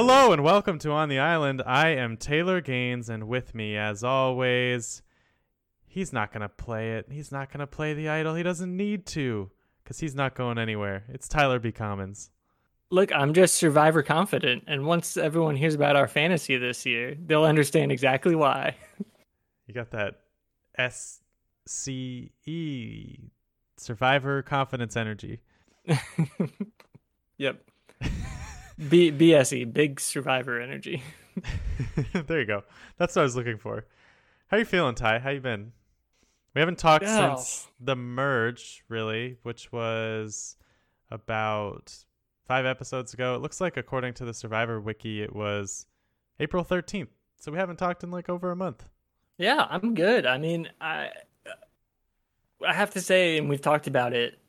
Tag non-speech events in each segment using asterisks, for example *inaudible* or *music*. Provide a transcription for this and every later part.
Hello and welcome to On the Island. I am Taylor Gaines, and with me, as always, he's not going to play it. He's not going to play the idol. He doesn't need to because he's not going anywhere. It's Tyler B. Commons. Look, I'm just survivor confident, and once everyone hears about our fantasy this year, they'll understand exactly why. *laughs* You got that S C E survivor confidence energy. *laughs* yep. B- BSE, big survivor energy. *laughs* *laughs* there you go. That's what I was looking for. How are you feeling, Ty? How you been? We haven't talked Yeah. since the merge, really, which was about five episodes ago. It looks like, according to the Survivor wiki, it was April 13th. So we haven't talked in like over a month. Yeah, I'm good. I mean, I I have to say, and we've talked about it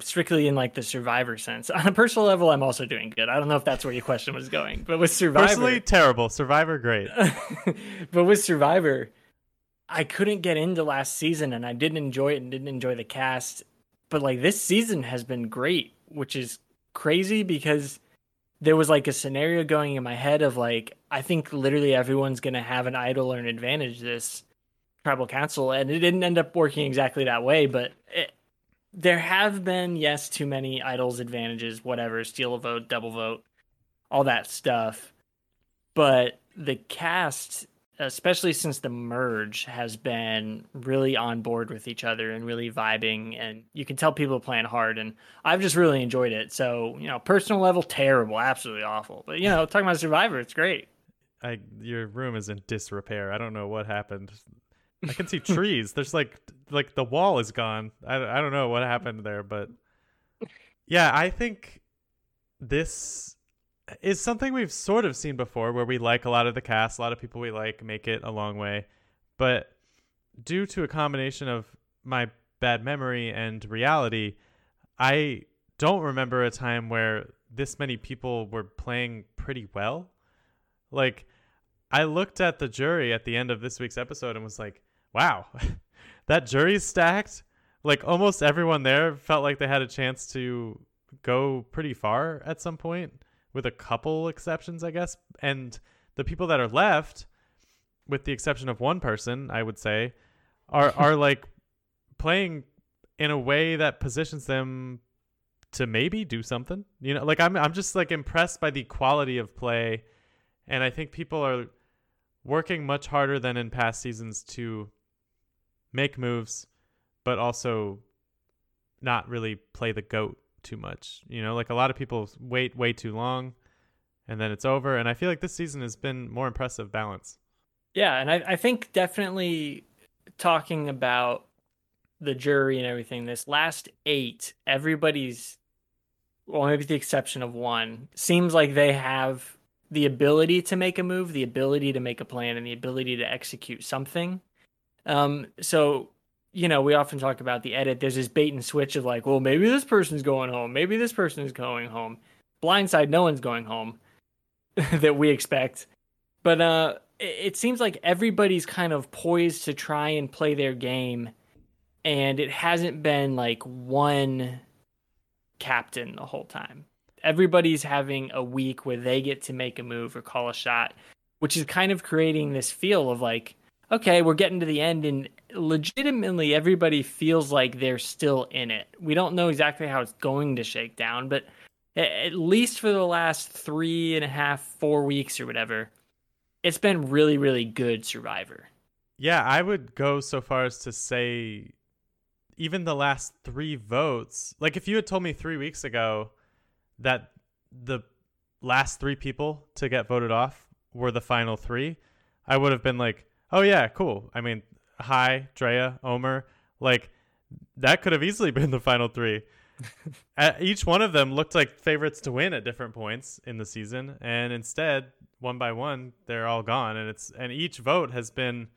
strictly in like the survivor sense. *laughs* On a personal level, I'm also doing good. I don't know if that's where your question was going, but with survivor, Personally, terrible. Survivor, great. *laughs* but with Survivor, I couldn't get into last season and I didn't enjoy it and didn't enjoy the cast. But like this season has been great, which is crazy because there was like a scenario going in my head of like, I think literally everyone's going to have an idol or an advantage this tribal council. And it didn't end up working exactly that way, but it, there have been, yes, too many idols, advantages, whatever, steal a vote, double vote, all that stuff. But the cast, especially since the merge, has been really on board with each other and really vibing. And you can tell people are playing hard. And I've just really enjoyed it. So, you know, personal level, terrible, absolutely awful. But, you know, talking about Survivor, it's great. I your room is in disrepair. I don't know what happened. I can see trees. There's like like the wall is gone. I I don't know what happened there, but yeah, I think this is something we've sort of seen before where we like a lot of the cast, a lot of people we like make it a long way. But due to a combination of my bad memory and reality, I don't remember a time where this many people were playing pretty well. Like I looked at the jury at the end of this week's episode and was like, wow, *laughs* that jury's stacked. Like almost everyone there felt like they had a chance to go pretty far at some point, with a couple exceptions, I guess. And the people that are left, with the exception of one person, I would say, are *laughs* are like playing in a way that positions them to maybe do something. You know, like I'm I'm just like impressed by the quality of play and I think people are working much harder than in past seasons to make moves, but also not really play the goat too much. You know, like a lot of people wait way too long and then it's over. And I feel like this season has been more impressive balance. Yeah, and I, I think definitely talking about the jury and everything, this last eight, everybody's, well, maybe the exception of one, seems like they have the ability to make a move, the ability to make a plan, and the ability to execute something. Um, so, you know, we often talk about the edit. There's this bait and switch of like, well, maybe this person's going home, maybe this person is going home. Blindside, no one's going home *laughs* that we expect. But uh, it, it seems like everybody's kind of poised to try and play their game, and it hasn't been like one captain the whole time. Everybody's having a week where they get to make a move or call a shot, which is kind of creating this feel of like, okay, we're getting to the end, and legitimately everybody feels like they're still in it. We don't know exactly how it's going to shake down, but at least for the last three and a half, four weeks or whatever, it's been really, really good Survivor. Yeah, I would go so far as to say even the last three votes, like if you had told me three weeks ago that the last three people to get voted off were the final three, I would have been like, oh, yeah, cool. I mean, Hai, Drea, Omer, like that could have easily *laughs* been the final three. *laughs* Each one of them looked like favorites to win at different points in the season, and instead, one by one, they're all gone. And it's and each vote has been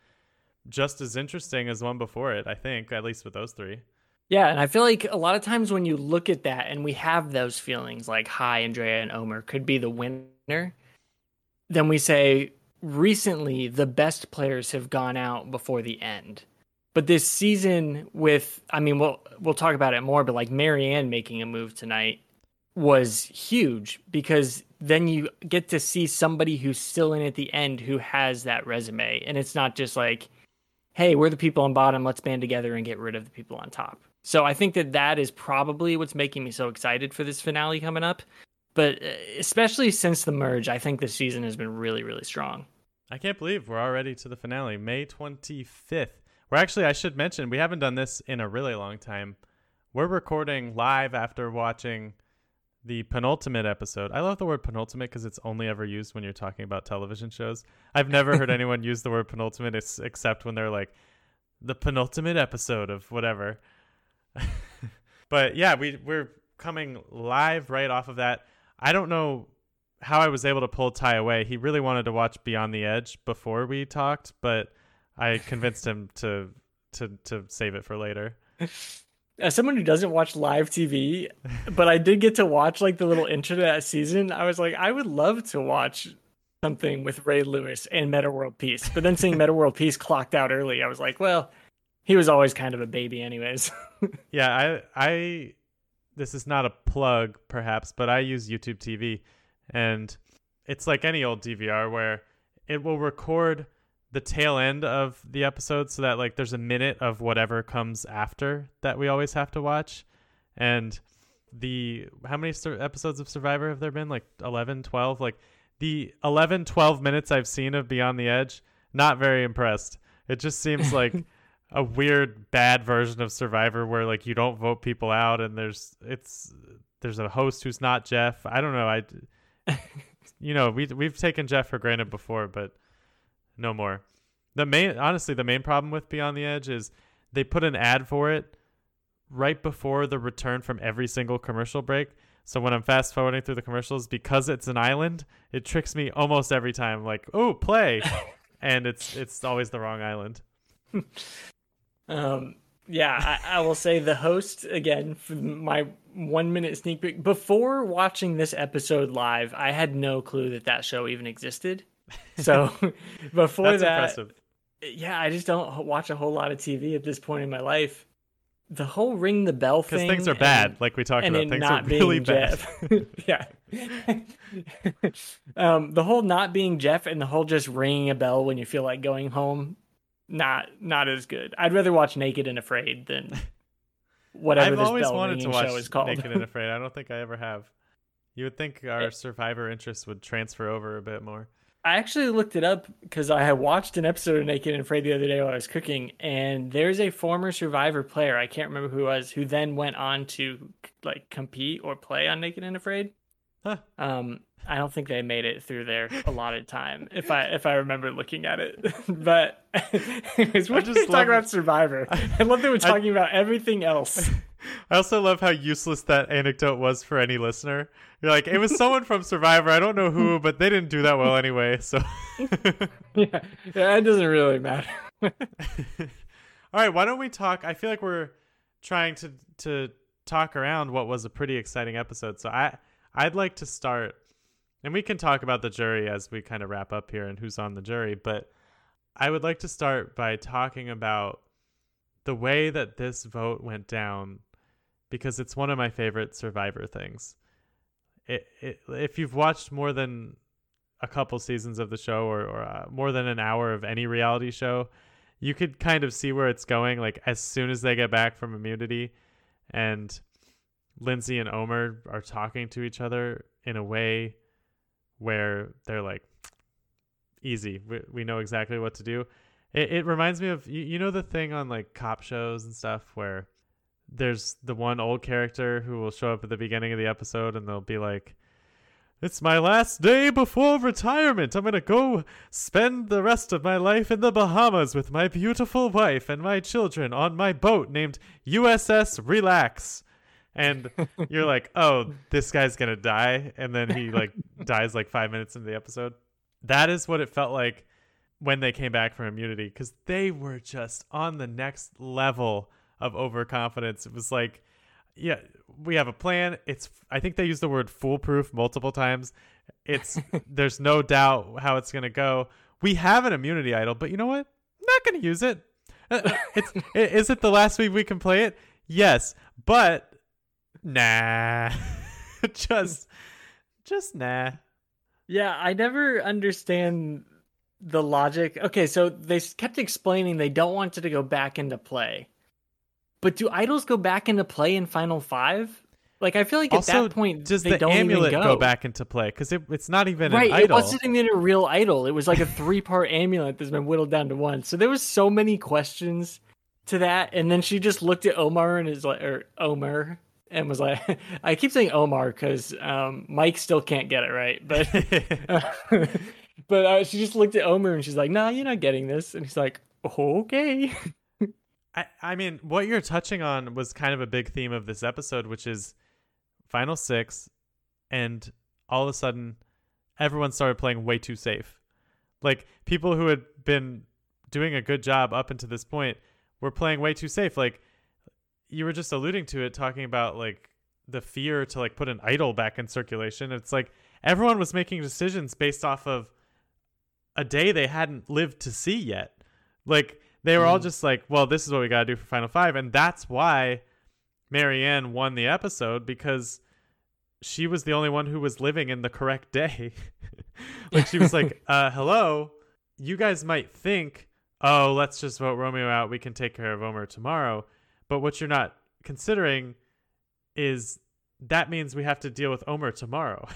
just as interesting as one before it. I think, at least with those three. Yeah, and I feel like a lot of times when you look at that and we have those feelings like Hai, Andrea and Omer could be the winner, then we say recently the best players have gone out before the end. But this season with I mean we'll we'll talk about it more, but like Maryanne making a move tonight was huge because then you get to see somebody who's still in at the end who has that resume. And it's not just like hey we're the people on bottom let's band together and get rid of the people on top. So i think that that is probably what's making me so excited for this finale coming up but uh, especially since the merge i think this season has been really really strong I can't believe we're already to the finale, May 25th. We're actually, I should mention, we haven't done this in a really long time. We're recording live after watching the penultimate episode. I love the word penultimate because it's only ever used when you're talking about television shows. I've never heard *laughs* anyone use the word penultimate except when they're like, the penultimate episode of whatever. *laughs* but yeah, we, we're coming live right off of that. I don't know how I was able to pull Ty away. He really wanted to watch Beyond the Edge before we talked, but I convinced him to to to save it for later. *laughs* As someone who doesn't watch live TV, but I did get to watch like the little intro to that season, I was like, I would love to watch something with Ray Lewis and Meta World Peace. But then seeing Meta World Peace clocked out early, I was like, well, he was always kind of a baby anyways. *laughs* yeah, I I this is not a plug perhaps, but I use YouTube TV and it's like any old DVR where it will record the tail end of the episode so that like there's a minute of whatever comes after that we always have to watch. And the how many sur- episodes of survivor have there been? Like 11 12 like the 11 12 minutes i've seen of beyond the edge not very impressed. It just seems like *laughs* a weird bad version of survivor where like you don't vote people out and there's it's there's a host who's not jeff i don't know i *laughs* you know, we we've taken Jeff for granted before, but no more. The main, honestly, the main problem with Beyond the Edge is they put an ad for it right before the return from every single commercial break. So when I'm fast forwarding through the commercials, because it's an island, it tricks me almost every time. Like, oh, play, *laughs* and it's it's always the wrong island. *laughs* um, yeah, I, I, will say the host again for my one minute sneak peek. Before watching this episode live, I had no clue that that show even existed. So *laughs* before that, impressive. yeah, I just don't watch a whole lot of TV at this point in my life. The whole ring the bell thing, because things are bad, like we talked about. Things are really bad. *laughs* yeah. *laughs* um, the whole not being Jeff and the whole just ringing a bell when you feel like going home not not as good. I'd rather watch Naked and Afraid than *laughs* whatever I've this always wanted to watch show is called. Naked and *laughs* Afraid. I don't think I ever have. You would think our survivor interests would transfer over a bit more. I actually looked it up because I had watched an episode of Naked and Afraid the other day while I was cooking, and there's a former Survivor player I can't remember who was who then went on to like compete or play on Naked and Afraid. Huh. Um, I don't think they made it through their allotted time, if I if I remember looking at it. *laughs* but *laughs* anyways, we're just talking about Survivor. *laughs* I love that we're talking I, about everything else. I also love how useless that anecdote was for any listener. You're like, it was someone from Survivor. I don't know who, but they didn't do that well anyway. So yeah, yeah, it doesn't really matter. All right, why don't we talk? I feel like we're trying to to talk around what was a pretty exciting episode. So I I'd like to start and we can talk about the jury as we kind of wrap up here and who's on the jury, but I would like to start by talking about the way that this vote went down because it's one of my favorite survivor things. It, it, if you've watched more than a couple seasons of the show or, or uh, more than an hour of any reality show, you could kind of see where it's going. Like as soon as they get back from immunity and Lindsay and Omer are talking to each other in a way where they're like easy. We, we know exactly what to do. It, it reminds me of you, you know the thing on like cop shows and stuff where there's the one old character who will show up at the beginning of the episode and they'll be like it's my last day before retirement. I'm going to go spend the rest of my life in the Bahamas with my beautiful wife and my children on my boat named USS Relax and you're like, *laughs* oh, this guy's gonna die, and then he like dies like five minutes into the episode. That is what it felt like when they came back from immunity because they were just on the next level of overconfidence. It was like, yeah, we have a plan. It's I think they used the word foolproof multiple times. It's *laughs* there's no doubt how it's gonna go. We have an immunity idol, but you know what? I'm not gonna use it. Uh, uh, it's *laughs* is it the last week we can play it? Yes, but Nah. *laughs* just, just nah. Yeah, I never understand the logic. Okay, so they kept explaining they don't want it to go back into play. But do idols go back into play in Final Five? Like I feel like at Also, that point Does the amulet even go. back into play? Because it, it's not even right, an it idol. wasn't even a real idol. It was like a *laughs* three-part amulet that's been whittled down to one. So there was so many questions to that, and then she just looked at Omar and is like, or Omer, and was like, *laughs* I keep saying Omar because um, Mike still can't get it right, but *laughs* *laughs* but uh, she just looked at Omer and she's like, Nah, you're not getting this, and he's like, Okay. I, I mean, what you're touching on was kind of a big theme of this episode, which is Final Six, and all of a sudden, everyone started playing way too safe. Like people who had been doing a good job up until this point were playing way too safe. Like you were just alluding to it, talking about like the fear to like put an idol back in circulation. It's like everyone was making decisions based off of a day they hadn't lived to see yet. Like they were all Mm. just like, well, this is what we got to do for Final Five. And that's why Maryanne won the episode because she was the only one who was living in the correct day. *laughs* like she was like, *laughs* uh, hello, you guys might think, oh, let's just vote Romeo out. We can take care of Omer tomorrow. But what you're not considering is that means we have to deal with Omer tomorrow.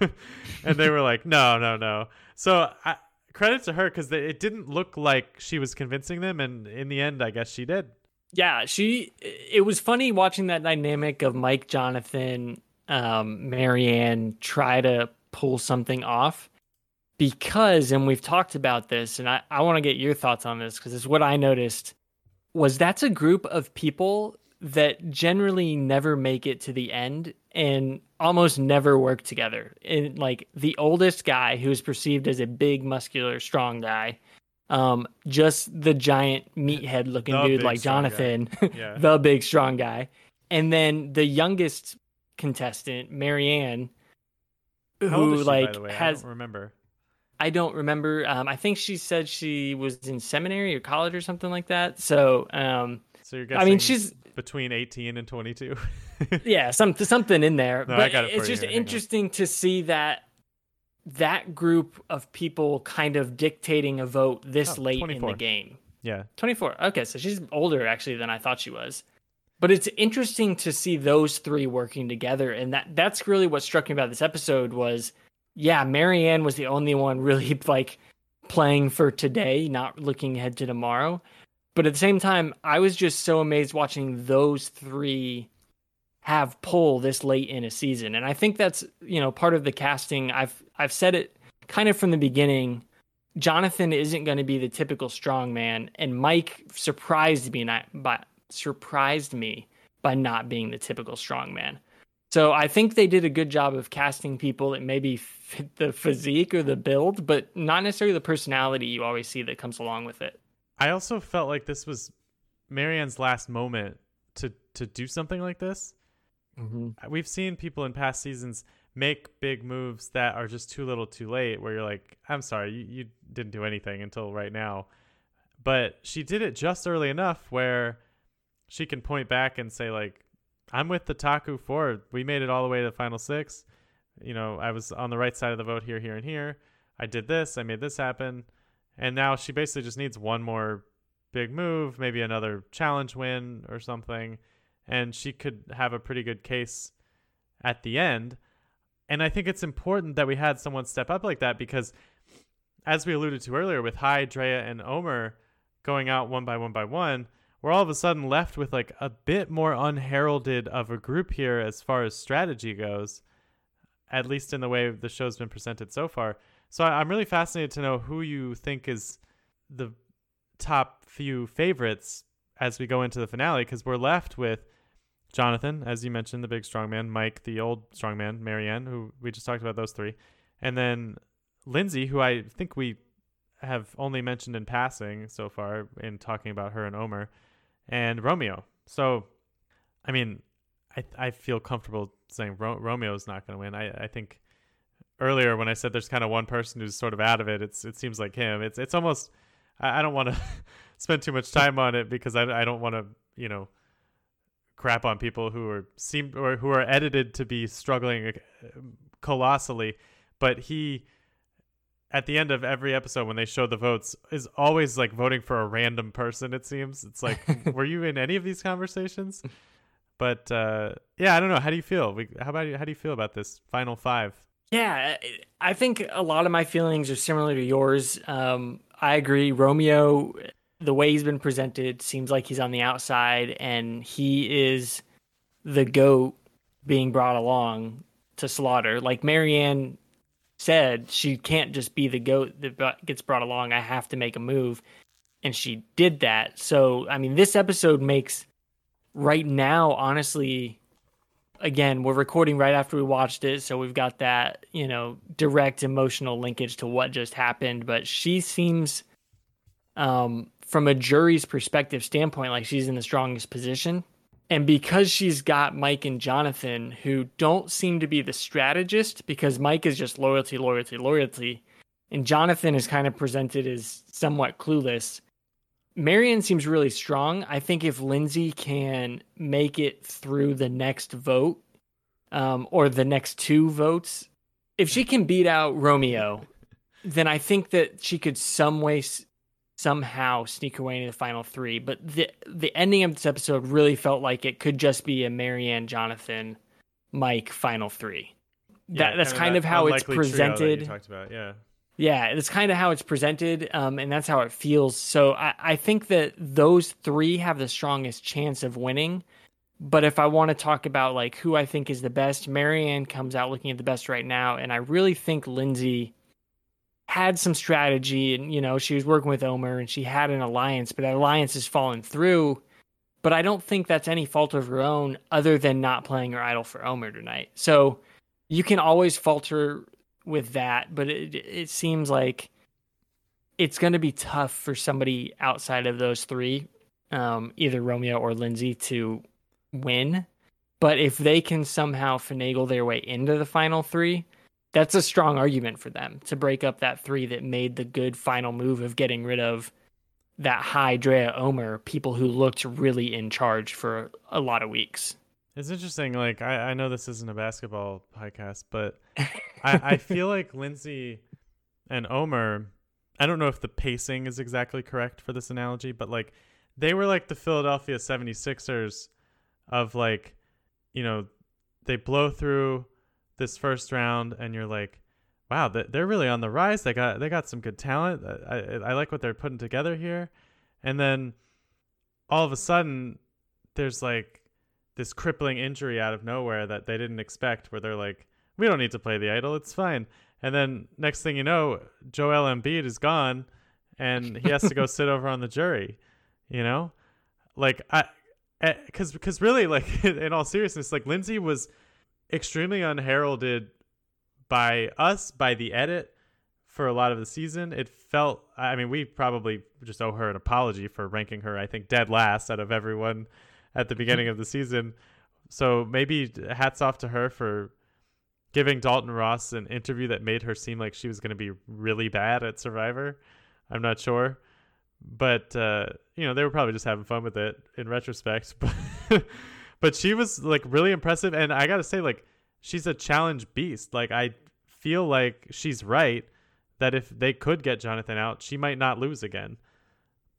*laughs* and they were like, no, no, no. So I, credit to her because it didn't look like she was convincing them. And in the end, I guess she did. Yeah, she. It was funny watching that dynamic of Mike, Jonathan, um, Maryanne try to pull something off because, and we've talked about this, and I, I want to get your thoughts on this because it's what I noticed was that's a group of people that generally never make it to the end and almost never work together. And like the oldest guy who's perceived as a big, muscular, strong guy, um, just the giant meathead looking The dude like. Jonathan, *laughs* Yeah. the big strong guy, and then the youngest contestant, Maryanne, who is she, like by the way? I has remember. I don't remember. Um, I think she said she was in seminary or college or something like that. So, um, So you're guessing I mean, she's between 18 and 22. *laughs* yeah, some something in there. No, I but got it it's just here. Interesting to see that that group of people kind of dictating a vote this Oh, late in the game. yeah. 24. Okay, so she's older actually than I thought she was. But it's interesting to see those three working together and that that's really what struck me about this episode was yeah, Maryanne was the only one really *laughs* like playing for today, not looking ahead to tomorrow. But at the same time, I was just so amazed watching those three have pull this late in a season. And I think that's, you know, part of the casting. I've I've said it kind of from the beginning. Jonathan isn't going to be the typical strong man, and Mike surprised me not by surprised me by not being the typical strong man. So I think they did a good job of casting people that maybe fit the physique or the build, but not necessarily the personality you always see that comes along with it. I also felt like this was Maryanne's last moment to to do something like this. Mm-hmm. We've seen people in past seasons make big moves that are just too little too late where you're like, I'm sorry, you, you didn't do anything until right now. But she did it just early enough where she can point back and say, like, I'm with the Taku Four. We made it all the way to the final six. You know, I was on the right side of the vote here, here, and here. I did this, I made this happen. And now she basically just needs one more big move, maybe another challenge win or something, and she could have a pretty good case at the end. And I think it's important that we had someone step up like that because, as we alluded to earlier, with Hai, Drea, and Omer going out one by one by one, we're all of a sudden left with like a bit more unheralded of a group here as far as strategy goes, at least in the way the show's been presented so far. So I- I'm really fascinated to know who you think is the top few favorites as we go into the finale because we're left with Jonathan, as you mentioned, the big strongman, Mike, the old strongman, Maryanne, who we just talked about those three, and then Lindsay, who I think we have only mentioned in passing so far in talking about her and Omer, and Romeo. So, I mean, I I feel comfortable saying Ro- Romeo's not going to win. I I think earlier when I said there's kind of one person who's sort of out of it, it's it seems like him. It's it's almost I, I don't want to *laughs* spend too much time on it because I I don't want to you know crap on people who are seem or who are edited to be struggling uh, colossally, but he at the end of every episode when they show the votes is always like voting for a random person it seems. It's like *laughs* were you in any of these conversations? But uh yeah i don't know. How do you feel? We, how about you how do you feel about this final five? Yeah i think a lot of my feelings are similar to yours. Um i agree. Romeo the way he's been presented seems like he's on the outside and he is the goat being brought along to slaughter. Like maryanne said she can't just be the goat that gets brought along. I have to make a move. And she did that. So, I mean, this episode makes right now, honestly, again, we're recording right after we watched it. So we've got that, you know, direct emotional linkage to what just happened. But she seems, um, from a jury's perspective standpoint, like she's in the strongest position. And because she's got Mike and Jonathan, who don't seem to be the strategist, because Mike is just loyalty, loyalty, loyalty, and Jonathan is kind of presented as somewhat clueless. Maryanne seems really strong. I think if Lindsay can make it through the next vote, um, or the next two votes, if she can beat out Romeo, then I think that she could some way somehow sneak away way into the final three. But the the ending of this episode really felt like it could just be a Maryanne, Jonathan, Mike final three. Yeah, that, that's kind of, how it's presented. talked about, yeah. Yeah, it's kind of how it's presented, um, and that's how it feels. So I, I think that those three have the strongest chance of winning. But if I want to talk about like who I think is the best, Maryanne comes out looking at the best right now, and I really think Lindsay had some strategy and you know she was working with Omer and she had an alliance but that alliance has fallen through. But I don't think that's any fault of her own other than not playing her idol for Omer tonight. So you can always falter with that but it it seems like it's going to be tough for somebody outside of those three um, either Romeo or Lindsay to win. But if they can somehow finagle their way into the final 3 that's a strong argument for them to break up that three that made the good final move of getting rid of that Hai Drea Omar, people who looked really in charge for a lot of weeks. It's interesting. Like I, I know this isn't a basketball podcast, but *laughs* I, I feel like Lindsay and Omer. I don't know if the pacing is exactly correct for this analogy, but like they were like the Philadelphia 76ers of like, you know, they blow through this first round and you're like, wow, they're really on the rise. They got they got some good talent. I, I like what they're putting together here. And then all of a sudden, there's like this crippling injury out of nowhere that they didn't expect, where they're like, we don't need to play the idol. It's fine. And then next thing you know, Joel Embiid is gone, and he has to go *laughs* sit over on the jury. You know, like I, because eh, because really, like *laughs* in all seriousness, like Lindsay was extremely unheralded by us by the edit for a lot of the season. It felt I mean we probably just owe her an apology for ranking her I think dead last out of everyone at the beginning of the season. So maybe hats off to her for giving Dalton Ross an interview that made her seem like she was going to be really bad at Survivor. I'm not sure. But uh, you know, they were probably just having fun with it in retrospect. *laughs* But but she was like really impressive and i gotta say like she's a challenge beast like i feel like she's right that if they could get jonathan out she might not lose again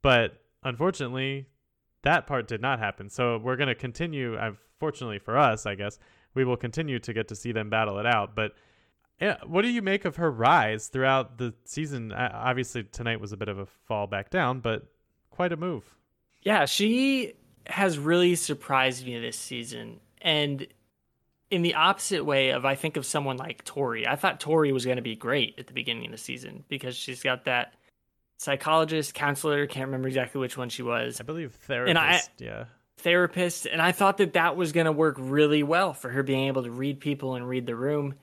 but unfortunately that part did not happen so we're going to continue uh, fortunately for us i guess we will continue to get to see them battle it out but yeah, what do you make of her rise throughout the season? Uh, obviously, tonight was a bit of a fall back down, but quite a move. Yeah, she has really surprised me this season. And in the opposite way of I think of someone like Tori. I thought Tori was going to be great at the beginning of the season because she's got that psychologist, counselor, can't remember exactly which one she was. I believe therapist, and I, yeah. Therapist, and I thought that that was going to work really well for her being able to read people and read the room.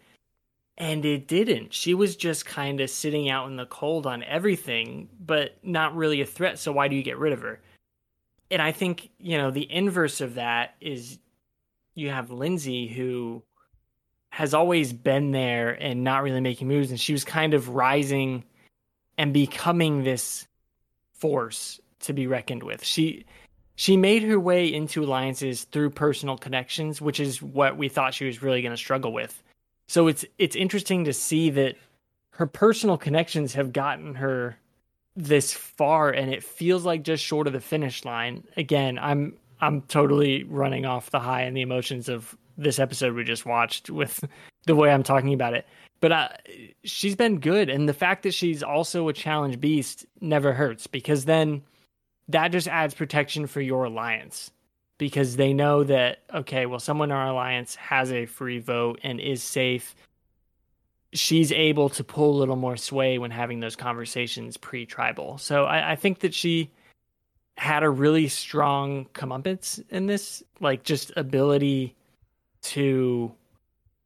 And it didn't. She was just kind of sitting out in the cold on everything, but not really a threat. So why do you get rid of her? And I think you know the inverse of that is you have Lindsay who has always been there and not really making moves, and she was kind of rising and becoming this force to be reckoned with. She she made her way into alliances through personal connections, which is what we thought she was really going to struggle with. So it's it's interesting to see that her personal connections have gotten her this far and it feels like just short of the finish line. Again, I'm I'm totally running off the high and the emotions of this episode we just watched with *laughs* the way I'm talking about it. But uh, she's been good and the fact that she's also a challenge beast never hurts because then that just adds protection for your alliance because they know that okay, well someone in our alliance has a free vote and is safe. She's able to pull a little more sway when having those conversations pre-tribal. So I, I think that she had a really strong comeuppance in this, like just ability to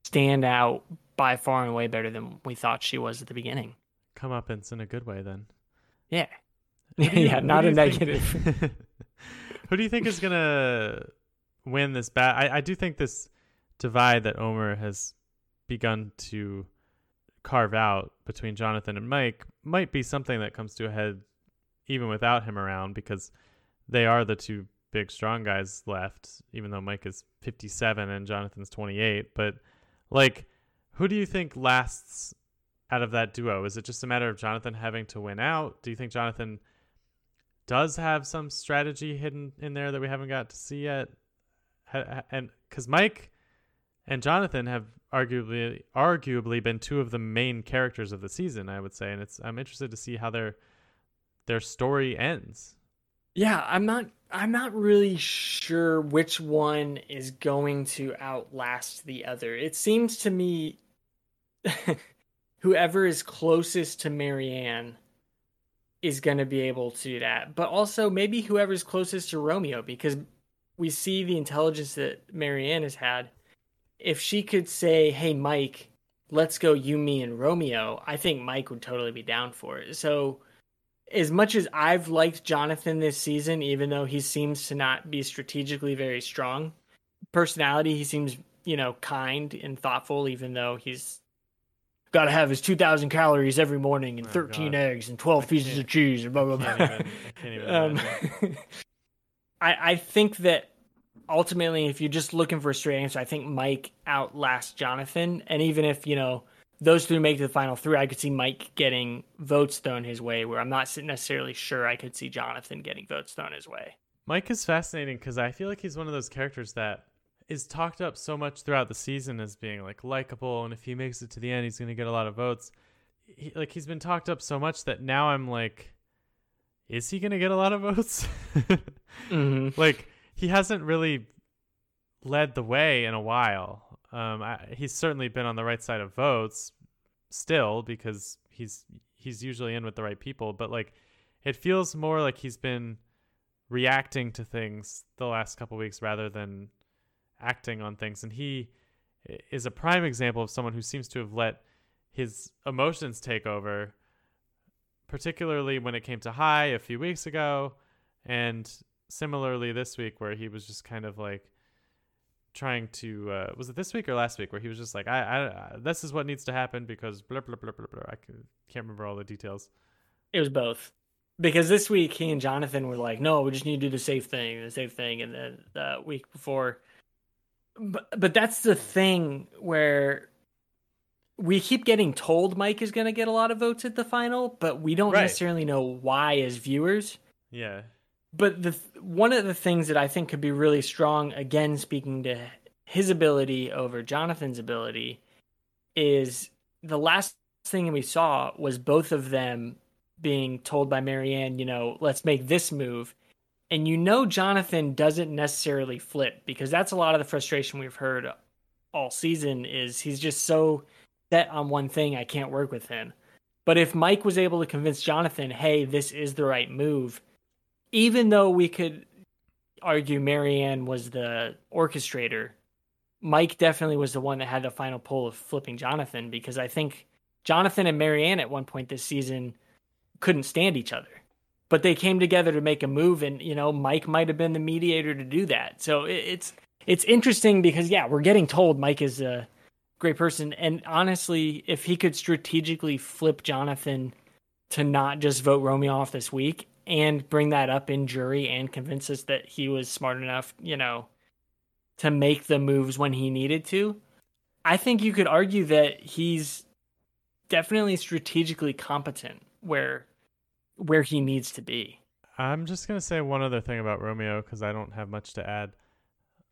stand out by far and away better than we thought she was at the beginning. Comeuppance in a good way, then. Yeah. *laughs* You- yeah, not a you think- negative. *laughs* who do you think is gonna win this bat? I, I do think this divide that Omer has begun to carve out between Jonathan and Mike might be something that comes to a head even without him around because they are the two big strong guys left, even though Mike is 57 and Jonathan's 28. But like, who do you think lasts out of that duo? Is it just a matter of Jonathan having to win out? Do you think Jonathan does have some strategy hidden in there that we haven't got to see yet? And because Mike and Jonathan have arguably arguably been two of the main characters of the season, I would say, and it's I'm interested to see how their their story ends. Yeah, I'm not I'm not really sure which one is going to outlast the other. It seems to me *laughs* whoever is closest to Maryanne is going to be able to do that. But also maybe whoever's closest to Romeo because we see the intelligence that Maryanne has had. If she could say, "Hey Mike, let's go you me and Romeo," I think Mike would totally be down for it. So as much as I've liked Jonathan this season, even though he seems to not be strategically very strong, personality, he seems, you know, kind and thoughtful, even though he's got to have his 2,000 calories every morning and Oh, 13 God. eggs and 12 I pieces of cheese and blah, blah, I blah. can't even- I *laughs* um. *laughs* I, I think that ultimately, if you're just looking for a straight answer, I think Mike outlasts Jonathan. And even if, you know, those three make the final three, I could see Mike getting votes thrown his way, where I'm not necessarily sure I could see Jonathan getting votes thrown his way. Mike is fascinating because I feel like he's one of those characters that is talked up so much throughout the season as being like likable, and if he makes it to the end, he's going to get a lot of votes. He, like he's been talked up so much that now I'm like, is he going to get a lot of votes? *laughs* Mm-hmm. like he hasn't really led the way in a while. Um, I, he's certainly been on the right side of votes still because he's he's usually in with the right people, but like it feels more like he's been reacting to things the last couple weeks rather than acting on things and he is a prime example of someone who seems to have let his emotions take over particularly when it came to Hai a few weeks ago and similarly this week where he was just kind of like trying to uh, was it this week or last week where he was just like I, I, I this is what needs to happen because blah blah blah blah blah I c- can't remember all the details It was both. Because this week he and Jonathan were like, "No, we just need to do the safe thing, the safe thing," and then the week before. But but that's the thing where we keep getting told Mike is going to get a lot of votes at the final, but we don't Right. necessarily know why as viewers. yeah But the one of the things that I think could be really strong, again speaking to his ability over Jonathan's ability, is the last thing we saw was both of them being told by Maryanne, you know, let's make this move. And you know Jonathan doesn't necessarily flip because that's a lot of the frustration we've heard all season is he's just so set on one thing I can't work with him. But if Mike was able to convince Jonathan, hey, this is the right move, even though we could argue Maryanne was the orchestrator, Mike definitely was the one that had the final pull of flipping Jonathan because I think Jonathan and Maryanne at one point this season couldn't stand each other. But they came together to make a move and you know, Mike might have been the mediator to do that. So it's it's interesting because yeah, we're getting told Mike is a great person and honestly, if he could strategically flip Jonathan to not just vote Romeo off this week, and bring that up in jury and convince us that he was smart enough, you know, to make the moves when he needed to. I think you could argue that he's definitely strategically competent where where he needs to be. I'm just gonna say one other thing about Romeo because I don't have much to add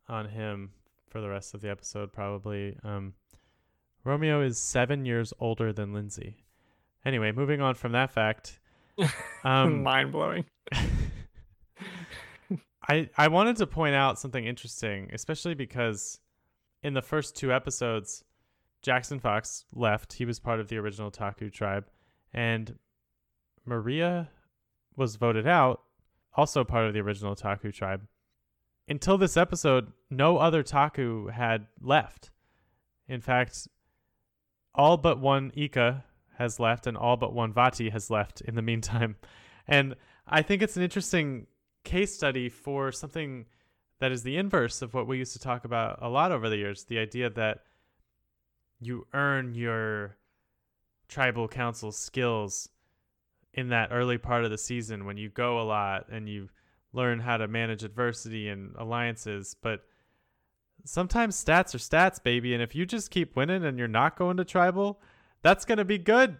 on him for the rest of the episode. Probably, um, Romeo is seven years older than Lindsay. Anyway, moving on from that fact, *laughs* um, mind blowing. *laughs* I I wanted to point out something interesting, especially because in the first two episodes, Jackson Fox left. He was part of the original Taku tribe, and Marya was voted out, also part of the original Taku tribe. Until this episode, no other Taku had left. In fact, all but one Ika has left, and all but one Vati has left in the meantime. *laughs* And I think it's an interesting case study for something that is the inverse of what we used to talk about a lot over the years the idea that you earn your tribal council skills in that early part of the season when you go a lot and you learn how to manage adversity and alliances but sometimes stats are stats baby and if you just keep winning and you're not going to tribal that's going to be good.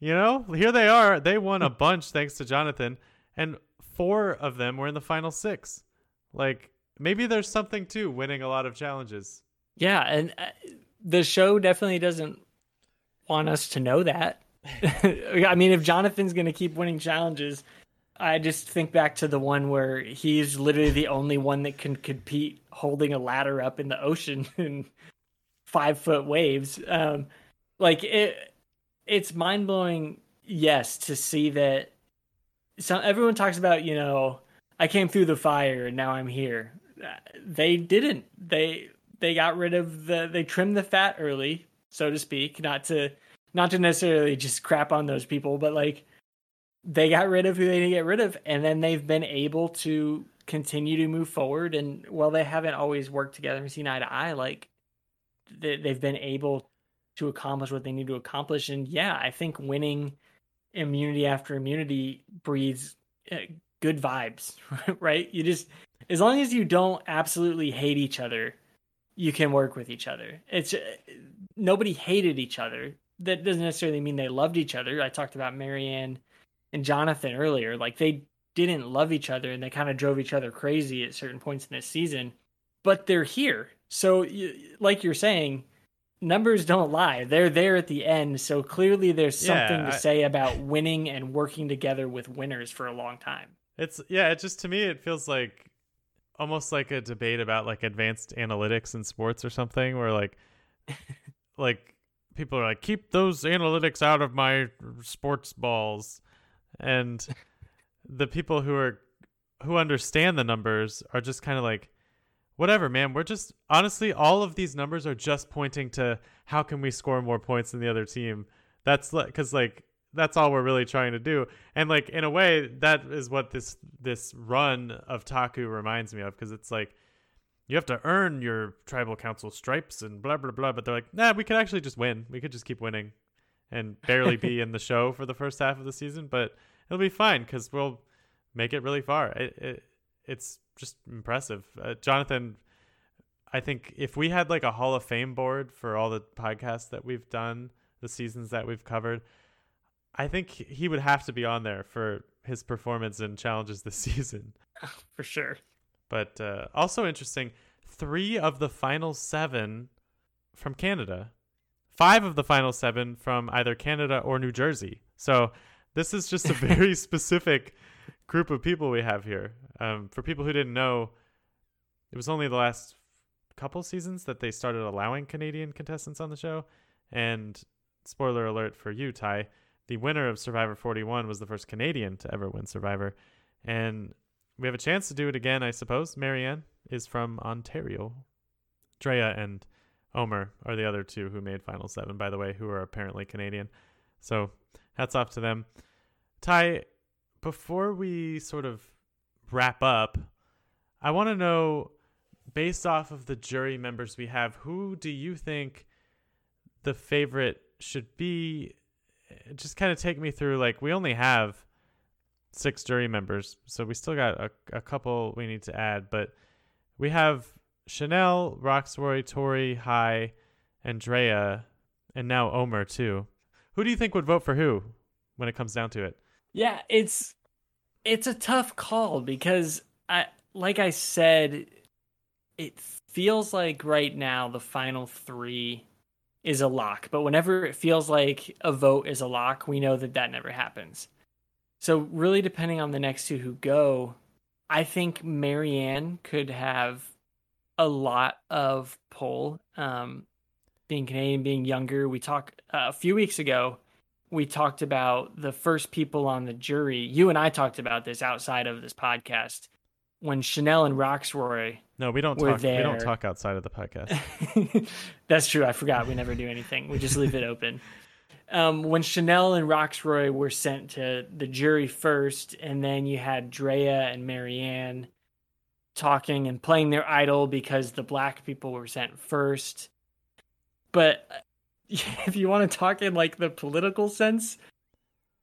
You know? Here they are. They won a bunch thanks to jonathan and four of them were in the final six. Like maybe there's something to winning a lot of challenges. Yeah and uh, the show definitely doesn't want us to know that. *laughs* I mean, if Jonathan's going to keep winning challenges, I just think back to the one where he's literally the only one that can compete holding a ladder up in the ocean *laughs* in five foot waves. Um, like it, it's mind blowing. Yes, to see that. Some everyone talks about you know I came through the fire and now I'm here. Uh, they didn't. They they got rid of the they trimmed the fat early, so to speak, not to not to necessarily just crap on those people, but like they got rid of who they didn't get rid of, and then they've been able to continue to move forward. And while they haven't always worked together and seen eye to eye, like they, they've been able to accomplish what they need to accomplish. And yeah, I think winning immunity after immunity breeds uh, good vibes, *laughs* right? You just as long as you don't absolutely hate each other, you can work with each other. It's uh, nobody hated each other that doesn't necessarily mean they loved each other. I talked about Maryanne and Jonathan earlier. Like they didn't love each other and they kind of drove each other crazy at certain points in this season, but they're here. So, like you're saying, numbers don't lie. They're there at the end. So clearly there's something yeah, I, to say about winning and working together with winners for a long time. It's, yeah, it just to me, it feels like almost like a debate about like advanced analytics in sports or something where like, *laughs* like people are like, keep those analytics out of my sports balls, and *laughs* the people who are who understand the numbers are just kind of like, whatever, man. We're just honestly, all of these numbers are just pointing to how can we score more points than the other team. That's because like that's all we're really trying to do and like in a way that is what this this run of taku reminds me of because it's like you have to earn your tribal council stripes and blah blah blah. But they're like, nah, we could actually just win. We could just keep winning, and barely be in the *laughs* show for the first half of the season. But it'll be fine because we'll make it really far. It, it it's just impressive, uh, Jonathan. I think if we had like a Hall of Fame board for all the podcasts that we've done, the seasons that we've covered, I think he would have to be on there for his performance and challenges this *laughs* season. *laughs* For sure. But uh, also interesting, three of the final seven from Canada, five of the final seven from either Canada or New Jersey. So this is just a *laughs* very specific group of people we have here. Um, for people who didn't know, it was only the last couple seasons that they started allowing Canadian contestants on the show. And spoiler alert for you, Ty, the winner of Survivor 41 was the first Canadian to ever win Survivor. And we have a chance to do it again, I suppose. Maryanne is from Ontario. Drea and Omer are the other two who made Final Seven, by the way, who are apparently Canadian. So hats off to them. Ty, before we sort of wrap up, I want to know, based off of the jury members we have, who do you think the favorite should be? Just kind of take me through. Like, we only have six jury members. So we still got a, a couple we need to add, but we have Chanel, Rocksroy, Tori, Hai, Andrea, and now Omer too. Who do you think would vote for who when it comes down to it? Yeah, it's it's a tough call because I like I said it feels like right now the final 3 is a lock, but whenever it feels like a vote is a lock, we know that that never happens. So really depending on the next two who go, I think Maryanne could have a lot of pull. Um, being Canadian, being younger, we talked uh, a few weeks ago. We talked about the first people on the jury. You and I talked about this outside of this podcast when Chanel and Rocksroy. No, we don't talk. There. We don't talk outside of the podcast. *laughs* That's true. I forgot. We never do anything. We just leave it open. *laughs* Um, when Chanel and Rocksroy were sent to the jury first, and then you had Drea and Maryanne talking and playing their idol because the black people were sent first. But *laughs* if you want to talk in like the political sense,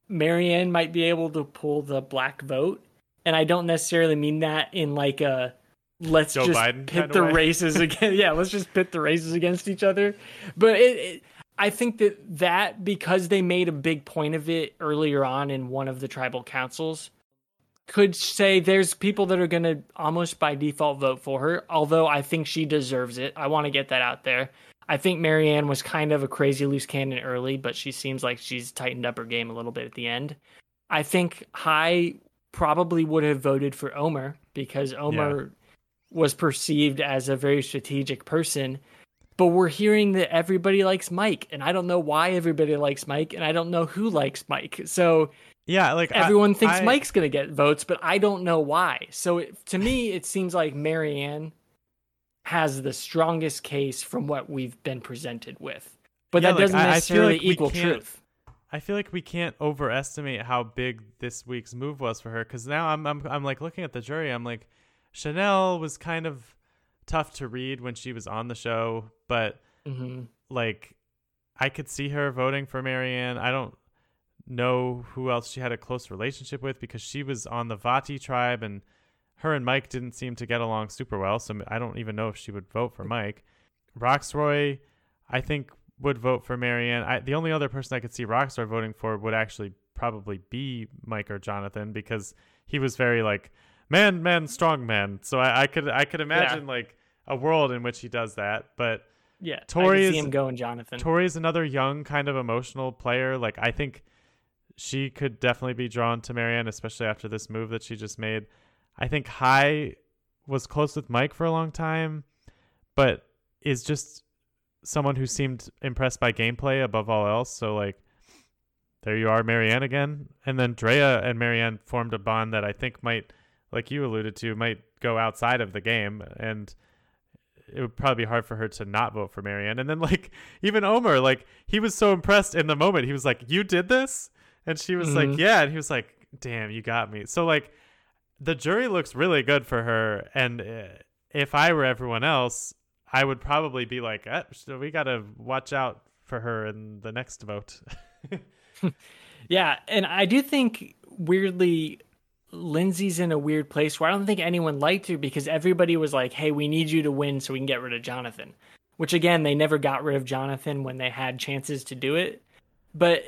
Maryanne might be able to pull the black vote. And I don't necessarily mean that in like a let's Joe just Biden pit the races *laughs* again. yeah, let's just pit the races against each other. But it, it, I think that that because they made a big point of it earlier on in one of the tribal councils, could say there's people that are going to almost by default vote for her, although I think she deserves it. I want to get that out there. I think Maryanne was kind of a crazy loose cannon early, but she seems like she's tightened up her game a little bit at the end. I think Hai probably would have voted for Omar because Omar yeah. was perceived as a very strategic person. But we're hearing that everybody likes Mike, and I don't know why everybody likes Mike, and I don't know who likes Mike. So yeah, like everyone I, thinks I, Mike's gonna get votes, but I don't know why. So it, to me, it seems like Maryanne has the strongest case from what we've been presented with, but yeah, that doesn't necessarily like equal truth. I feel like we can't overestimate how big this week's move was for her because now I'm, I'm I'm like looking at the jury. I'm like, Chanel was kind of tough to read when she was on the show, but mm-hmm. like I could see her voting for Maryanne. I don't know who else she had a close relationship with because she was on the Vati tribe and her and Mike didn't seem to get along super well. So I don't even know if she would vote for Mike. Rocksroy, I think, would vote for Maryanne. I, the only other person I could see Rocksroy voting for would actually probably be Mike or Jonathan because he was very like man, man, strong man. So I, I could I could imagine yeah. like a world in which he does that. But yeah, Tori is him going Jonathan. Tori is another young kind of emotional player. Like I think she could definitely be drawn to Maryanne, especially after this move that she just made. I think Hai was close with Mike for a long time, but is just someone who seemed impressed by gameplay above all else. So like there you are, Maryanne again. And then Drea and Maryanne formed a bond that I think might, like you alluded to, might go outside of the game and it would probably be hard for her to not vote for Maryanne. And then like *laughs* even Omar, like he was so impressed in the moment. He was like, "You did this?" And she was mm-hmm. like, "Yeah." And he was like, "Damn, you got me." So like the jury looks really good for her and uh, if I were everyone else, I would probably be like, eh, "We got to watch out for her in the next vote." *laughs* yeah, and I do think weirdly Lindsay's in a weird place where I don't think anyone liked her because everybody was like, "Hey, we need you to win so we can get rid of Jonathan." Which again, they never got rid of Jonathan when they had chances to do it. But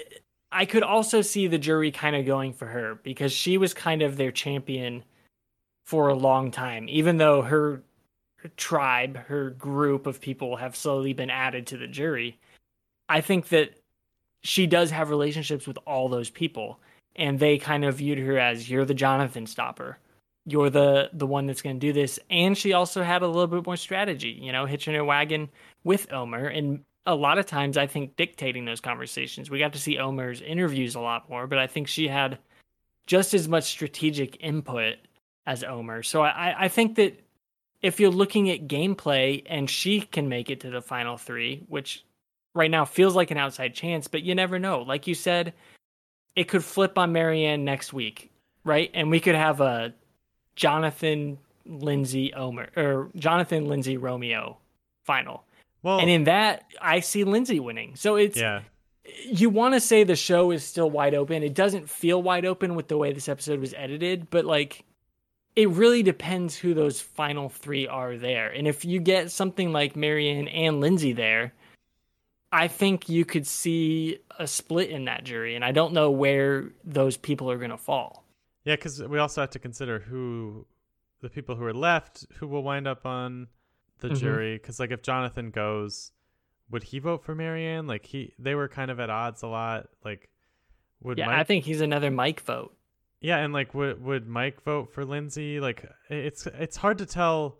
I could also see the jury kind of going for her because she was kind of their champion for a long time, even though her, her tribe, her group of people have slowly been added to the jury. I think that she does have relationships with all those people, and they kind of viewed her as you're the Jonathan stopper. You're the the one that's going to do this, and she also had a little bit more strategy, you know, hitching her wagon with Omar and a lot of times I think dictating those conversations. We got to see Omar's interviews a lot more, but I think she had just as much strategic input as Omar. So I, I think that if you're looking at gameplay and she can make it to the final three, which right now feels like an outside chance, but you never know. Like you said, it could flip on Maryanne next week, right? And we could have a Jonathan Lindsay Omar or Jonathan Lindsay Romeo final. Well, and in that, I see Lindsay winning. So it's yeah. you want to say the show is still wide open. It doesn't feel wide open with the way this episode was edited, but like it really depends who those final three are there. And if you get something like Maryanne and Lindsay there, I think you could see a split in that jury. And I don't know where those people are going to fall. Yeah, because we also have to consider who the people who are left who will wind up on the mm-hmm. jury. Because like if Jonathan goes, would he vote for Maryanne Like he, they were kind of at odds a lot. Like, would yeah, Mike... I think he's another Mike vote. Yeah, and like would would Mike vote for Lindsay? Like it's it's hard to tell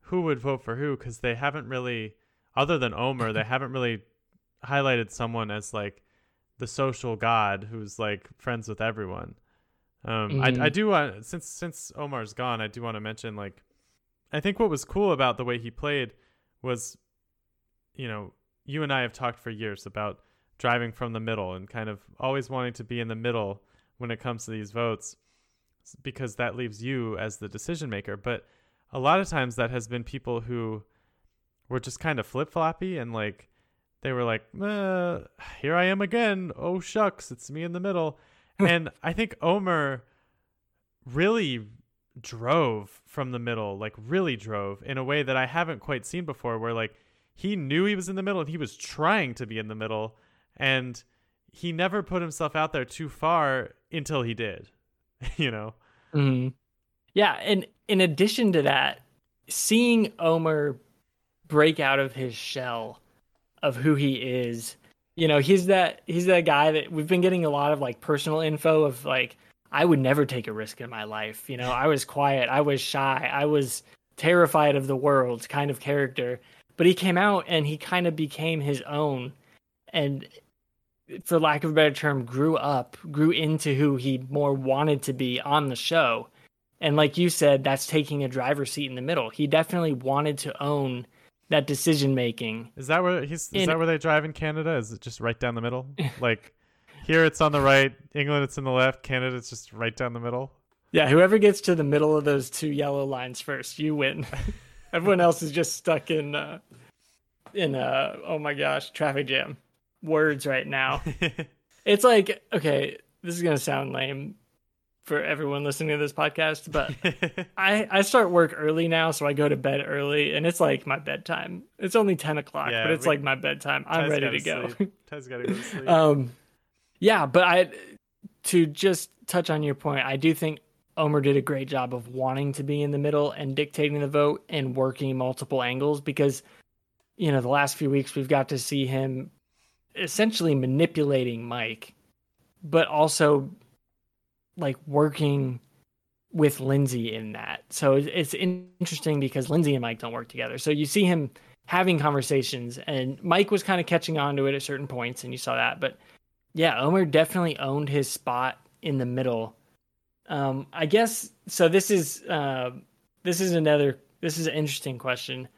who would vote for who because they haven't really, other than Omar, they haven't really highlighted someone as like the social god who's like friends with everyone. Um, mm-hmm. I I mm-hmm. do want since since Omar's gone, I do want to mention like I think what was cool about the way he played was, you know, you and I have talked for years about driving from the middle and kind of always wanting to be in the middle when it comes to these votes because that leaves you as the decision maker. But a lot of times that has been people who were just kind of flip floppy and like they were like, eh, here I am again. Oh shucks, it's me in the middle. *laughs* and I think Omar really drove from the middle, like really drove in a way that I haven't quite seen before, where like he knew he was in the middle and he was trying to be in the middle and he never put himself out there too far until he did, *laughs* you know? Mm-hmm. Yeah. And in addition to that, seeing Omar break out of his shell of who he is, you know, he's that he's that guy that we've been getting a lot of like personal info of like I would never take a risk in my life. You know, I was quiet, I was shy, I was terrified of the world kind of character. But he came out and he kind of became his own. And for lack of a better term, grew up, grew into who he more wanted to be on the show. And like you said, that's taking a driver's seat in the middle. He definitely wanted to own that decision making. Is that where he's? Is that where they drive in Canada? Is it just right down the middle? *laughs* like here, it's on the right. England, it's in the left. Canada, it's just right down the middle. Yeah, whoever gets to the middle of those two yellow lines first, you win. *laughs* Everyone else is just stuck in uh, in uh oh my gosh, traffic jam words right now. *laughs* it's like, okay, this is going to sound lame for everyone listening to this podcast, but *laughs* I, I start work early now, so I go to bed early, and it's like my bedtime. It's only 10 o'clock, yeah, but it's we, like my bedtime. I'm ready to go. Ty's got to go to sleep. um, yeah, but I, to just touch on your point, I do think Omar did a great job of wanting to be in the middle and dictating the vote and working multiple angles because, you know, the last few weeks we've got to see him essentially manipulating Mike, but also like working with Lindsay in that. So it's interesting because Lindsay and Mike don't work together. So you see him having conversations, and Mike was kind of catching on to it at certain points, and you saw that. But yeah, Omar definitely owned his spot in the middle. Um, I guess so. This is uh, this is another this is an interesting question.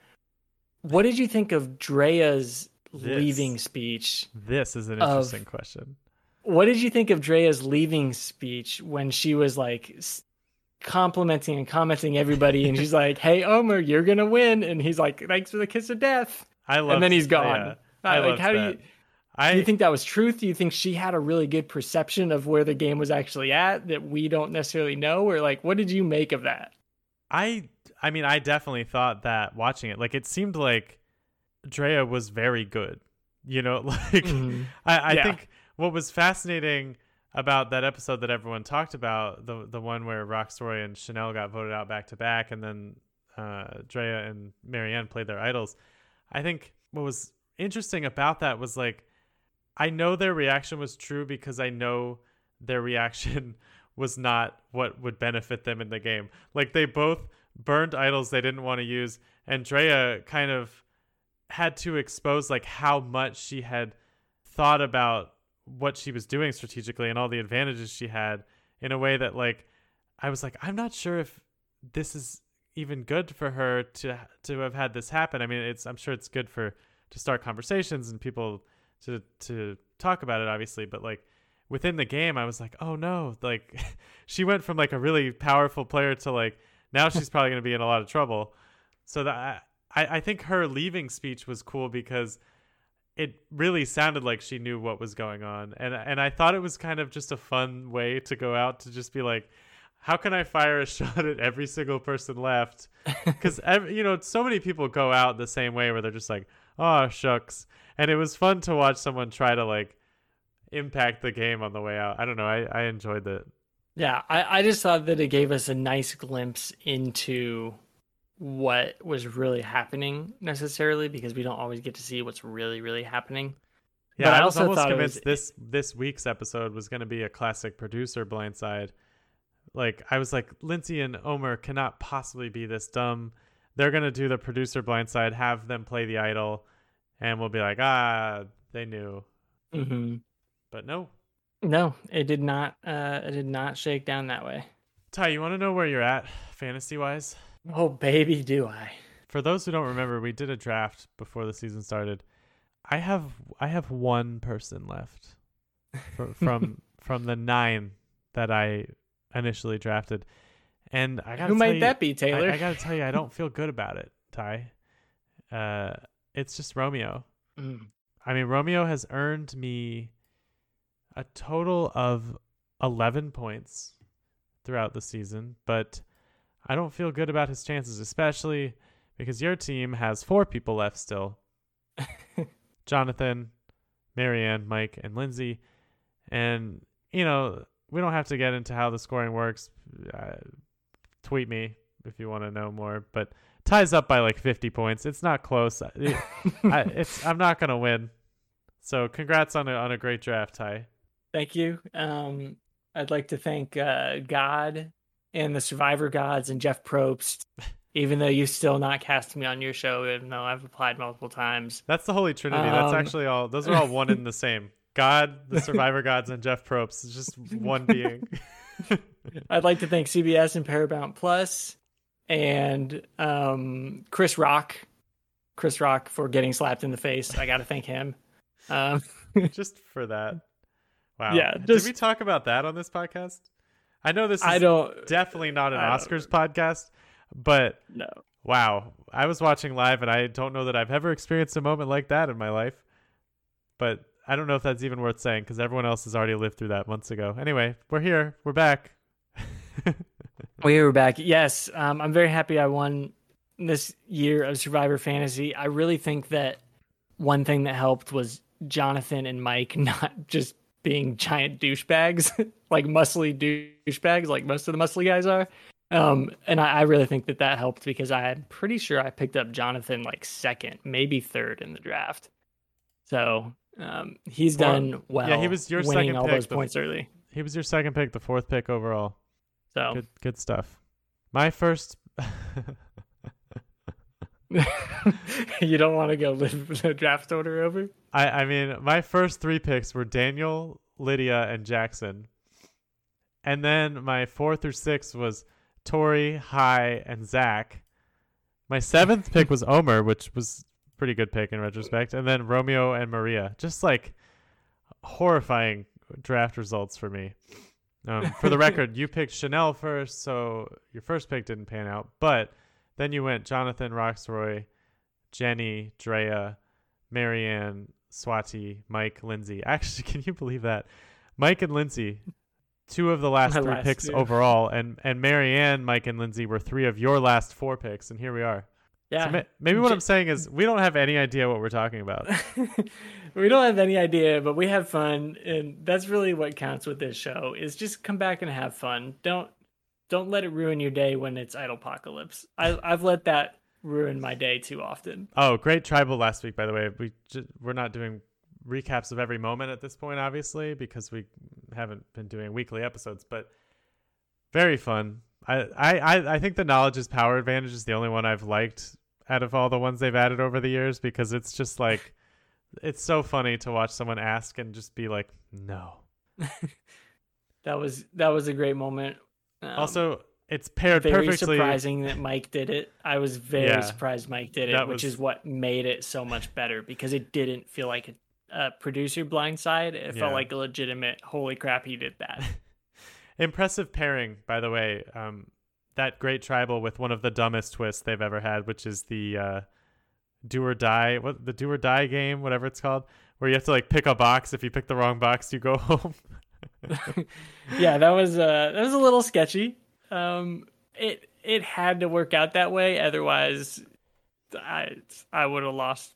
What did you think of Drea's this, leaving speech. This is an interesting of, question. What did you think of Drea's leaving speech when she was like complimenting and commenting everybody, and she's like, "Hey, Omar, you're gonna win," and he's like, "Thanks for the kiss of death." I love. And then he's gone. Yeah, I like, how that. do you? I, do you think that was truth? Do you think she had a really good perception of where the game was actually at that we don't necessarily know? Or like, what did you make of that? I I mean, I definitely thought that watching it. Like, it seemed like Drea was very good. You know, *laughs* like mm-hmm. I, I yeah. think what was fascinating about that episode that everyone talked about, the the one where Rocksroy and Chanel got voted out back to back, and then uh, Drea and Maryanne played their idols. I think what was interesting about that was like, I know their reaction was true because I know their reaction *laughs* was not what would benefit them in the game. Like they both burned idols they didn't want to use, and Drea kind of had to expose like how much she had thought about what she was doing strategically and all the advantages she had in a way that like I was like I'm not sure if this is even good for her to to have had this happen. I mean, it's I'm sure it's good for to start conversations and people to to talk about it obviously, but like within the game I was like, "Oh no, like *laughs* she went from like a really powerful player to like now she's probably going to be in a lot of trouble." So that I, I think her leaving speech was cool because it really sounded like she knew what was going on, and and I thought it was kind of just a fun way to go out to just be like, how can I fire a *laughs* shot at every single person left? Because *laughs* you know, so many people go out the same way where they're just like, oh shucks, and it was fun to watch someone try to like impact the game on the way out. I don't know. I I enjoyed it. Yeah, I I just thought that it gave us a nice glimpse into what was really happening necessarily because we don't always get to see what's really really happening. Yeah, but I, I was almost convinced was, this this week's episode was going to be a classic producer blindside. Like I was like Lindsay and Omar cannot possibly be this dumb. They're going to do the producer blindside, have them play the idol, and we'll be like, ah, they knew. Mm-hmm. But no, no, it did not. Uh, it did not shake down that way. Ty, you want to know where you're at fantasy wise? Oh, baby, do I. For those who don't remember, we did a draft before the season started. I have I have one person left for, *laughs* from from the nine that I initially drafted, and I got who might you, that be, Taylor? I, I got to tell you, I don't *laughs* feel good about it, Ty. Uh, it's just Romeo. Mm. I mean, Romeo has earned me a total of eleven points throughout the season, but I don't feel good about his chances, especially because your team has four people left still *laughs* Jonathan, Maryanne, Mike, and Lindsay. And, you know, we don't have to get into how the scoring works. Uh, tweet me if you want to know more. But ties up by like 50 points. It's not close. It, *laughs* I, it's I'm not gonna win. So congrats on a on a great draft, Ty. Thank you. Um, I'd like to thank uh, God and the Survivor Gods and Jeff Probst. *laughs* Even though you still not cast me on your show, even though I've applied multiple times. That's the Holy Trinity. Um, That's actually all. Those are all one and the *laughs* same. God, the Survivor Gods, and Jeff Probst. It's just one being. I'd like to thank CBS and Paramount Plus and um, Chris Rock. Chris Rock for getting slapped in the face. I got to thank him. Um, *laughs* just for that. Wow. Yeah. Just, Did we talk about that on this podcast? I know this is I don't, definitely not an Oscars podcast, but no. Wow. I was watching live and I don't know that I've ever experienced a moment like that in my life. But I don't know if that's even worth saying because everyone else has already lived through that months ago. Anyway, we're here. We're back. *laughs* we are back. Yes. Um, I'm very happy I won this year of Survivor Fantasy. I really think that one thing that helped was Jonathan and Mike *laughs* not just being giant douchebags, *laughs* like muscly douchebags, like most of the muscly guys are. Um, and I, I, really think that that helped because I'm pretty sure I picked up Jonathan like second, maybe third in the draft. So um, he's done well. Yeah, he was your winning second all pick, those points the, early. He was your second pick, the fourth pick overall. So good, good stuff. My first. *laughs* you don't want to go live the draft order over? I, I mean, my first three picks were Daniel, Lydia, and Jackson. And then my fourth or sixth was Tori, Hai, and Zach. My seventh pick was Omar, which was pretty good pick in retrospect. And then Romeo and Marya. Just like horrifying draft results for me. Um, for the record, you picked Chanel first, so your first pick didn't pan out. But then you went Jonathan Rocksroy, Jenny, Drea, Maryanne, Swati, Mike, Lindsay. *laughs* Actually, can you believe that? Mike and Lindsay, two of the last My three last picks two. overall, and and Maryanne, Mike, and Lindsay were three of your last four picks, and here we are. Yeah. So maybe what I'm saying is we don't have any idea what we're talking about. *laughs* we don't have any idea, but we have fun, and that's really what counts with this show. Is just come back and have fun. Don't don't let it ruin your day when it's idol apocalypse. I, I've let that ruin my day too often. Oh, great tribal last week, by the way. We just, we're not doing recaps of every moment at this point, obviously, because we haven't been doing weekly episodes, but very fun. I, I, I think the knowledge is power advantage is the only one I've liked out of all the ones they've added over the years because it's just like it's so funny to watch someone ask and just be like, no. *laughs* that was that was a great moment um, also, it's paired very perfectly. surprising that Mike did it. I was very yeah, surprised Mike did it, which was... is what made it so much better because it didn't feel like a, a producer blindside. It yeah. felt like a legitimate. Holy crap, he did that. *laughs* Impressive pairing, by the way. Um, that great tribal with one of the dumbest twists they've ever had, which is the uh, do or die what the do or die game, whatever it's called, where you have to like pick a box. If you pick the wrong box, you go *laughs* home. *laughs* yeah, that was uh that was a little sketchy. Um, it it had to work out that way, otherwise, I I would have lost.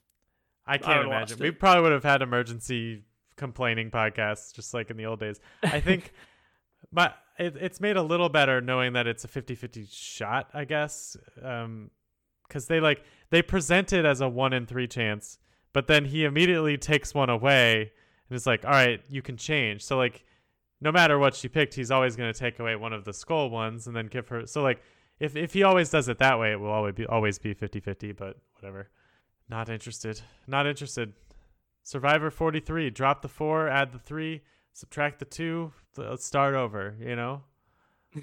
I can't imagine. We probably would have had emergency complaining podcasts just like in the old days. I think, *laughs* but it, it's made a little better knowing that it's a 50-50 shot. I guess, um, because they like they present it as a one in three chance, but then he immediately takes one away and it's like, all right, you can change. So like no matter what she picked, he's always going to take away one of the skull ones and then give her. So like, if if he always does it that way, it will always be always be 50-50, But whatever. Not interested. Not interested. Survivor 43. Drop the four, add the three, subtract the two. Let's start over. You know. *laughs*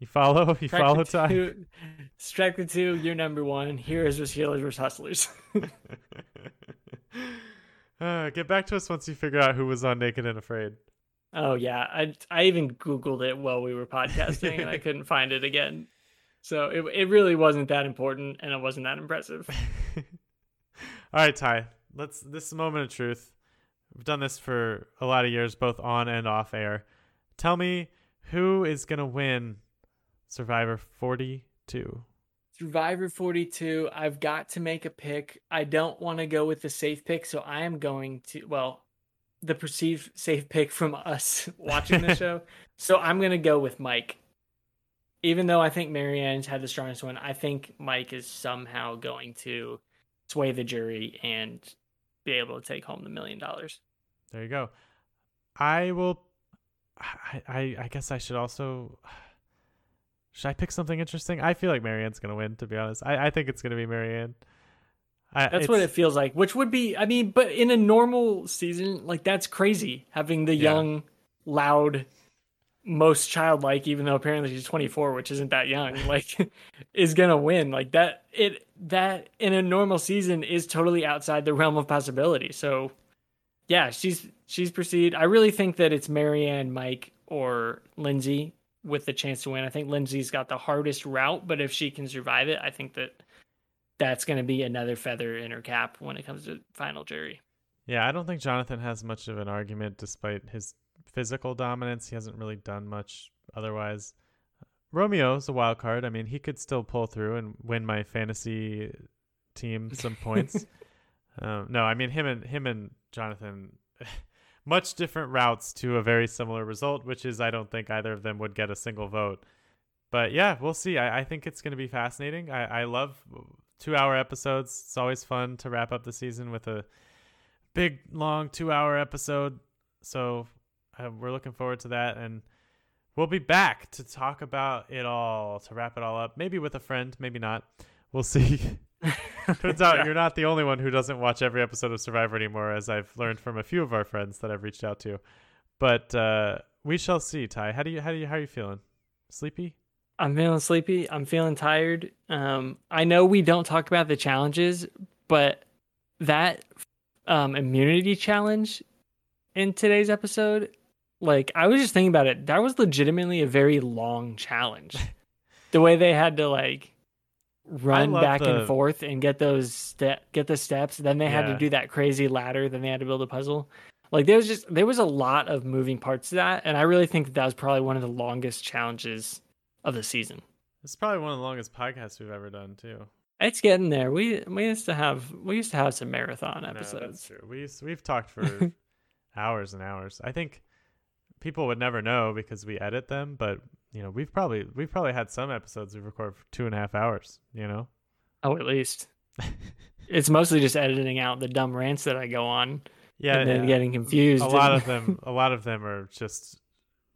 You follow? You follow time? Subtract the two. You're number one. Heroes versus healers versus hustlers. *laughs* uh, get back to us once you figure out who was on Naked and Afraid. Oh yeah, I I even googled it while we were podcasting and I couldn't *laughs* find it again. So it it really wasn't that important and it wasn't that impressive. All right, Ty. Let's this moment of truth. We've done this for a lot of years, both on and off air. Tell me who is gonna win Survivor 42. Survivor 42. I've got to make a pick. I don't want to go with the safe pick, so I am going to. Well, the perceived safe pick from us *laughs* watching the show. *laughs* So I'm gonna go with Mike. Even though I think Maryanne's had the strongest one, I think Mike is somehow going to sway the jury and be able to take home the million dollars. There you go. I will. I, I I guess I should also. *sighs* Should I pick something interesting? I feel like Maryanne's gonna win. To be honest, I I think it's gonna be Maryanne. I, that's what it feels like. Which would be, I mean, but in a normal season, like that's crazy having the yeah. young, loud, most childlike, even though apparently she's 24, which isn't that young, *laughs* like is gonna win. Like that, it that in a normal season is totally outside the realm of possibility. So, yeah, she's she's proceed. I really think that it's Maryanne, Mike, or Lindsay with the chance to win. I think Lindsay's got the hardest route, but if she can survive it, I think that that's going to be another feather in her cap when it comes to final jury. Yeah, I don't think Jonathan has much of an argument despite his physical dominance. He hasn't really done much otherwise. Romeo's a wild card. I mean, he could still pull through and win my fantasy team some points. *laughs* um, no, I mean him and him and Jonathan, *laughs* much different routes to a very similar result, which is I don't think either of them would get a single vote. But yeah, we'll see. I, I think it's going to be fascinating. I, I love two hour episodes. It's always fun to wrap up the season with a big, long two hour episode. So uh, we're looking forward to that. And we'll be back to talk about it all, to wrap it all up. Maybe with a friend, maybe not. We'll see. *laughs* *laughs* Turns out yeah. you're not the only one who doesn't watch every episode of Survivor anymore, as I've learned from a few of our friends that I've reached out to. But uh, we shall see. Ty, how do you how do you how are you feeling? Sleepy? I'm feeling sleepy. I'm feeling tired. Um, I know we don't talk about the challenges, but that um, immunity challenge in today's episode, like I was just thinking about it, that was legitimately a very long challenge. *laughs* the way they had to like run back the... and forth and get those ste- get the steps, then they had to do that crazy ladder, then they had to build a puzzle. Like there was just there was a lot of moving parts to that, and I really think that, that was probably one of the longest challenges of the season. It's probably one of the longest podcasts we've ever done too. It's getting there. We we used to have we used to have some marathon episodes. No, that's true. We used, we've talked for *laughs* hours and hours. I think people would never know because we edit them, but you know we've probably we've probably had some episodes we record for two and a half hours. You know. Oh, at least. *laughs* it's mostly just editing out the dumb rants that I go on. Yeah, and then yeah. getting confused. A lot of *laughs* them, a lot of them are just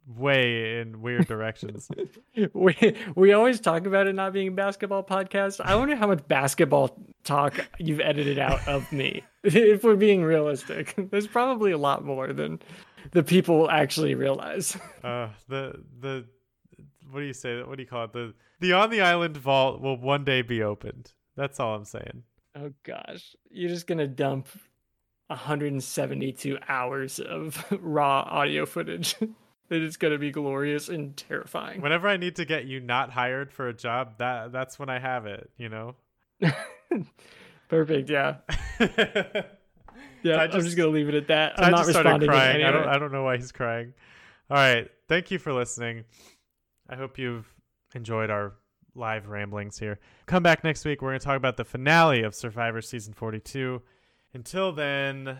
way in weird directions. *laughs* we we always talk about it not being a basketball podcast. I wonder how much basketball talk you've edited out of me. if we're being realistic, there's probably a lot more than the people actually realize. Uh, the the what do you say? What do you call it? The the on the island vault will one day be opened. That's all I'm saying. Oh gosh, you're just gonna dump 172 hours of *laughs* raw audio footage. *laughs* It is going to be glorious and terrifying. Whenever I need to get you not hired for a job, that that's when I have it, you know. *laughs* Perfect. Yeah. yeah. I I'm just- just gonna leave it at that. I I'm not just started crying. I don't. I don't know why he's crying. All right. Thank you for listening. I hope you've enjoyed our live ramblings here. Come back next week. We're going to talk about the finale of Survivor season 42. Until then,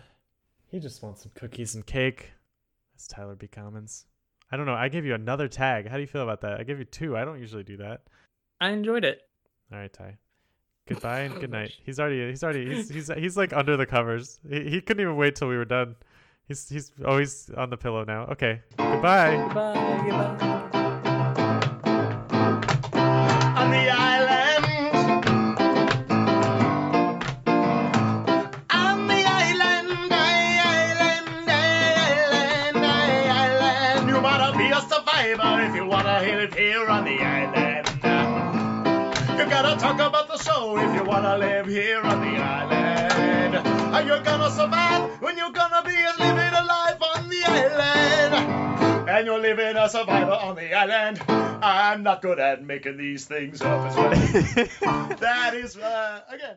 he just wants some cookies and cake. That's Tyler B. Commons. I don't know. I gave you another tag. How do you feel about that? I gave you two. I don't usually do that. I enjoyed it. All right, Ty. Goodbye and *laughs* good oh, night. He's already he's already he's he's *laughs* he's like under the covers. He, he couldn't even wait till we were done. He's he's oh, always on the pillow now. Okay. Goodbye. Goodbye. Goodbye. If you wanna live here on the island. Are you gonna survive when you're gonna be living a life on the island? And you're living a survivor on the island. I'm not good at making these things up as well. *laughs* that is, uh, again.